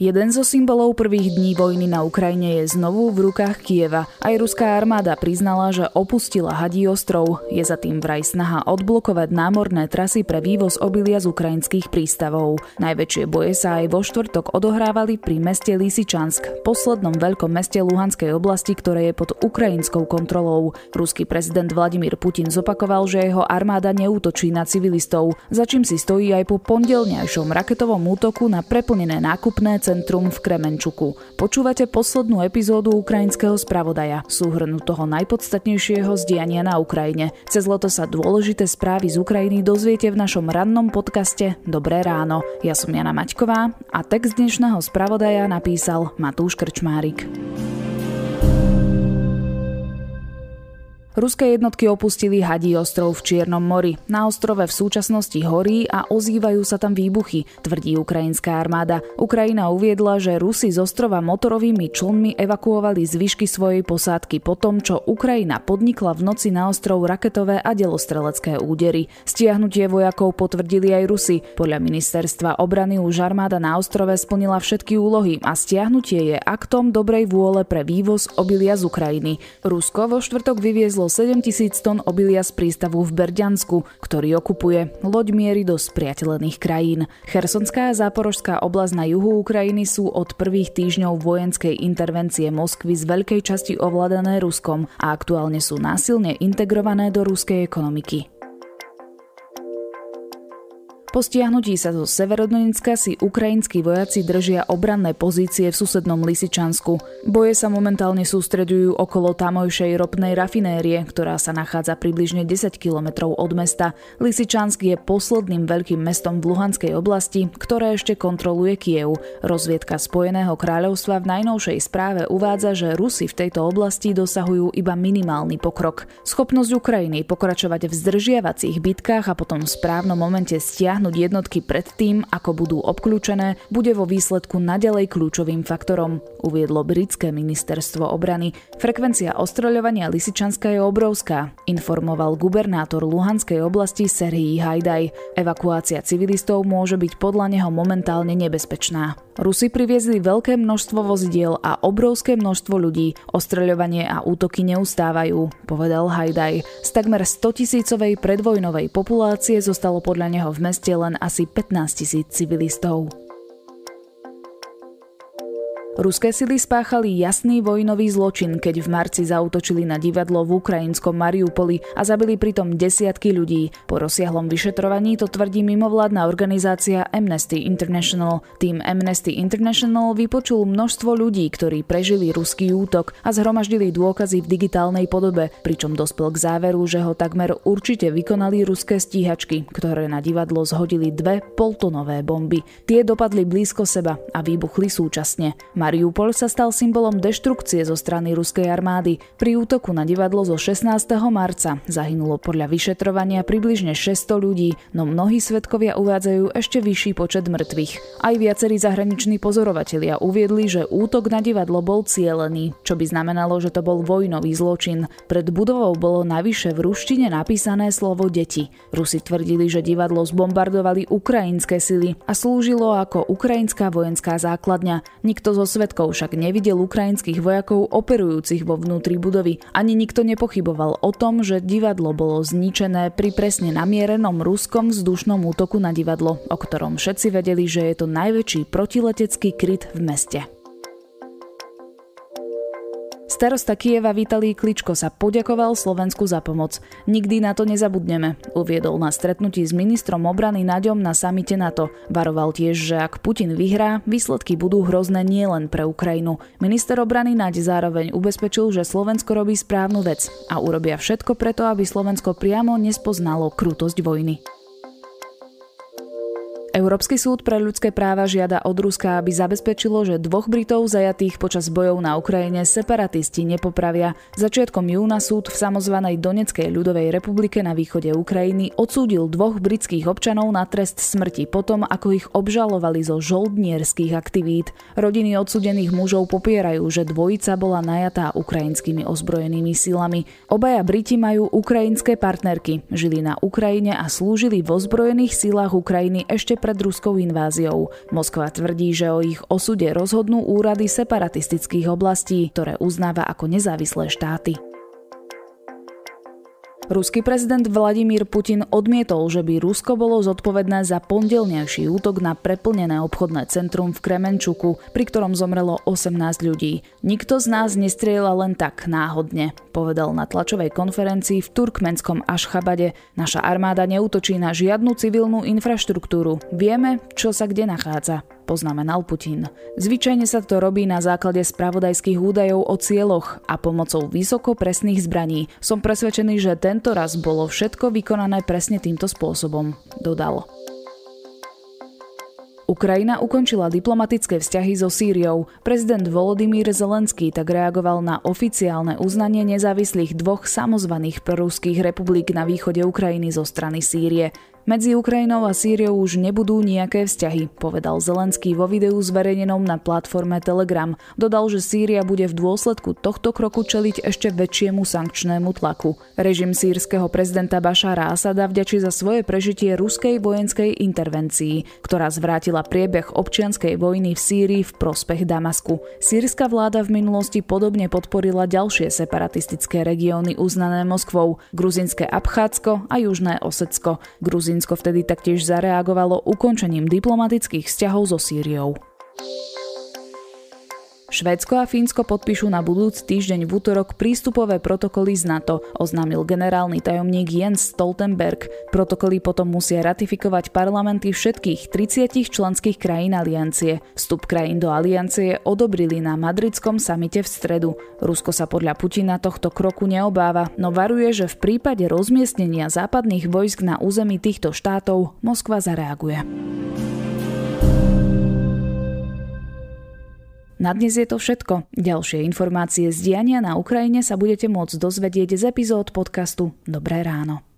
Jeden zo symbolov prvých dní vojny na Ukrajine je znovu v rukách Kieva. Aj ruská armáda priznala, že opustila Hadí ostrov. Je za tým vraj snaha odblokovať námorné trasy pre vývoz obilia z ukrajinských prístavov. Najväčšie boje sa aj vo štvrtok odohrávali pri meste Lysyčansk, poslednom veľkom meste Luhanskej oblasti, ktoré je pod ukrajinskou kontrolou. Ruský prezident Vladimír Putin zopakoval, že jeho armáda neútočí na civilistov, za čím si stojí aj po pondelňajšom raketovom útoku na preplnené nákupné centrum v Kremenčuku. Počúvate poslednú epizódu ukrajinského spravodaja, súhrnu toho najpodstatnejšieho zdiania na Ukrajine. Cez leto sa dôležité správy z Ukrajiny dozviete v našom rannom podcaste Dobré ráno. Ja som Jana Maťková a text dnešného spravodaja napísal Matúš Krčmárik. Ruské jednotky opustili Hadí ostrov v Čiernom mori. Na ostrove v súčasnosti horí a ozývajú sa tam výbuchy, tvrdí ukrajinská armáda. Ukrajina uviedla, že Rusi z ostrova motorovými člnmi evakuovali zvyšky svojej posádky po tom, čo Ukrajina podnikla v noci na ostrov raketové a delostrelecké údery. Stiahnutie vojakov potvrdili aj Rusi. Podľa ministerstva obrany už armáda na ostrove splnila všetky úlohy a stiahnutie je aktom dobrej vôle pre vývoz obilia z Ukrajiny. Rusko vo štvrtok vyviezlo doviezlo 7 tisíc tón obilia z prístavu v Berďansku, ktorý okupuje. Loď miery do spriateľených krajín. Chersonská a Záporožská oblasť na juhu Ukrajiny sú od prvých týždňov vojenskej intervencie Moskvy z veľkej časti ovládané Ruskom a aktuálne sú násilne integrované do ruskej ekonomiky. Po stiahnutí sa zo Severodonecka si ukrajinskí vojaci držia obranné pozície v susednom Lisičansku. Boje sa momentálne sústredujú okolo tamojšej ropnej rafinérie, ktorá sa nachádza približne 10 kilometrov od mesta. Lisičansk je posledným veľkým mestom v Luhanskej oblasti, ktoré ešte kontroluje Kiev. Rozviedka Spojeného kráľovstva v najnovšej správe uvádza, že Rusi v tejto oblasti dosahujú iba minimálny pokrok. Schopnosť Ukrajiny pokračovať v zdržiavacích bitkách a potom v správnom momente stiahnuť stiahnuť jednotky pred tým, ako budú obklúčené, bude vo výsledku nadalej kľúčovým faktorom, uviedlo britské ministerstvo obrany. Frekvencia ostreľovania Lisičanska je obrovská, informoval gubernátor Luhanskej oblasti Serhii Hajdaj. Evakuácia civilistov môže byť podľa neho momentálne nebezpečná. Rusi priviezli veľké množstvo vozidiel a obrovské množstvo ľudí. Ostreľovanie a útoky neustávajú, povedal Hajdaj. Z takmer 100 tisícovej predvojnovej populácie zostalo podľa neho v meste len asi 15 tisíc civilistov. Ruské sily spáchali jasný vojnový zločin, keď v marci zautočili na divadlo v ukrajinskom Mariupoli a zabili pritom desiatky ľudí. Po rozsiahlom vyšetrovaní to tvrdí mimovládna organizácia Amnesty International. Tým Amnesty International vypočul množstvo ľudí, ktorí prežili ruský útok a zhromaždili dôkazy v digitálnej podobe, pričom dospel k záveru, že ho takmer určite vykonali ruské stíhačky, ktoré na divadlo zhodili dve poltonové bomby. Tie dopadli blízko seba a vybuchli súčasne. Mariupol sa stal symbolom deštrukcie zo strany ruskej armády. Pri útoku na divadlo zo 16. marca zahynulo podľa vyšetrovania približne 600 ľudí, no mnohí svetkovia uvádzajú ešte vyšší počet mŕtvych. Aj viacerí zahraniční pozorovatelia uviedli, že útok na divadlo bol cielený, čo by znamenalo, že to bol vojnový zločin. Pred budovou bolo navyše v ruštine napísané slovo deti. Rusi tvrdili, že divadlo zbombardovali ukrajinské sily a slúžilo ako ukrajinská vojenská základňa. Nikto zo svetkov však nevidel ukrajinských vojakov operujúcich vo vnútri budovy. Ani nikto nepochyboval o tom, že divadlo bolo zničené pri presne namierenom ruskom vzdušnom útoku na divadlo, o ktorom všetci vedeli, že je to najväčší protiletecký kryt v meste. Starosta Kieva Vitalý Kličko sa poďakoval Slovensku za pomoc. Nikdy na to nezabudneme, uviedol na stretnutí s ministrom obrany Naďom na samite NATO. Varoval tiež, že ak Putin vyhrá, výsledky budú hrozné nielen pre Ukrajinu. Minister obrany Naď zároveň ubezpečil, že Slovensko robí správnu vec a urobia všetko preto, aby Slovensko priamo nespoznalo krutosť vojny. Európsky súd pre ľudské práva žiada od Ruska, aby zabezpečilo, že dvoch Britov zajatých počas bojov na Ukrajine separatisti nepopravia. Začiatkom júna súd v samozvanej Doneckej ľudovej republike na východe Ukrajiny odsúdil dvoch britských občanov na trest smrti potom, ako ich obžalovali zo žoldnierských aktivít. Rodiny odsudených mužov popierajú, že dvojica bola najatá ukrajinskými ozbrojenými silami. Obaja Briti majú ukrajinské partnerky, žili na Ukrajine a slúžili v ozbrojených silách Ukrajiny ešte pred ruskou inváziou. Moskva tvrdí, že o ich osude rozhodnú úrady separatistických oblastí, ktoré uznáva ako nezávislé štáty. Ruský prezident Vladimír Putin odmietol, že by Rusko bolo zodpovedné za pondelnejší útok na preplnené obchodné centrum v Kremenčuku, pri ktorom zomrelo 18 ľudí. Nikto z nás nestrieľa len tak náhodne, povedal na tlačovej konferencii v turkmenskom Ašchabade. Naša armáda neútočí na žiadnu civilnú infraštruktúru. Vieme, čo sa kde nachádza poznamenal Putin. Zvyčajne sa to robí na základe spravodajských údajov o cieľoch a pomocou vysoko presných zbraní. Som presvedčený, že tento raz bolo všetko vykonané presne týmto spôsobom, dodal. Ukrajina ukončila diplomatické vzťahy so Sýriou. Prezident Volodymyr Zelenský tak reagoval na oficiálne uznanie nezávislých dvoch samozvaných proruských republik na východe Ukrajiny zo strany Sýrie. Medzi Ukrajinou a Sýriou už nebudú nejaké vzťahy, povedal Zelenský vo videu zverejnenom na platforme Telegram. Dodal, že Sýria bude v dôsledku tohto kroku čeliť ešte väčšiemu sankčnému tlaku. Režim sírskeho prezidenta Bašára Asada vďačí za svoje prežitie ruskej vojenskej intervencii, ktorá zvrátila priebeh občianskej vojny v Sýrii v prospech Damasku. Sýrska vláda v minulosti podobne podporila ďalšie separatistické regióny uznané Moskvou, gruzinské Abchádzko a južné Osecko. Gruzin Gruzínsko vtedy taktiež zareagovalo ukončením diplomatických vzťahov so Sýriou. Švédsko a Fínsko podpíšu na budúci týždeň v útorok prístupové protokoly z NATO, oznámil generálny tajomník Jens Stoltenberg. Protokoly potom musia ratifikovať parlamenty všetkých 30 členských krajín aliancie. Vstup krajín do aliancie odobrili na madridskom samite v stredu. Rusko sa podľa Putina tohto kroku neobáva, no varuje, že v prípade rozmiestnenia západných vojsk na území týchto štátov Moskva zareaguje. Na dnes je to všetko. Ďalšie informácie z diania na Ukrajine sa budete môcť dozvedieť z epizód podcastu Dobré ráno.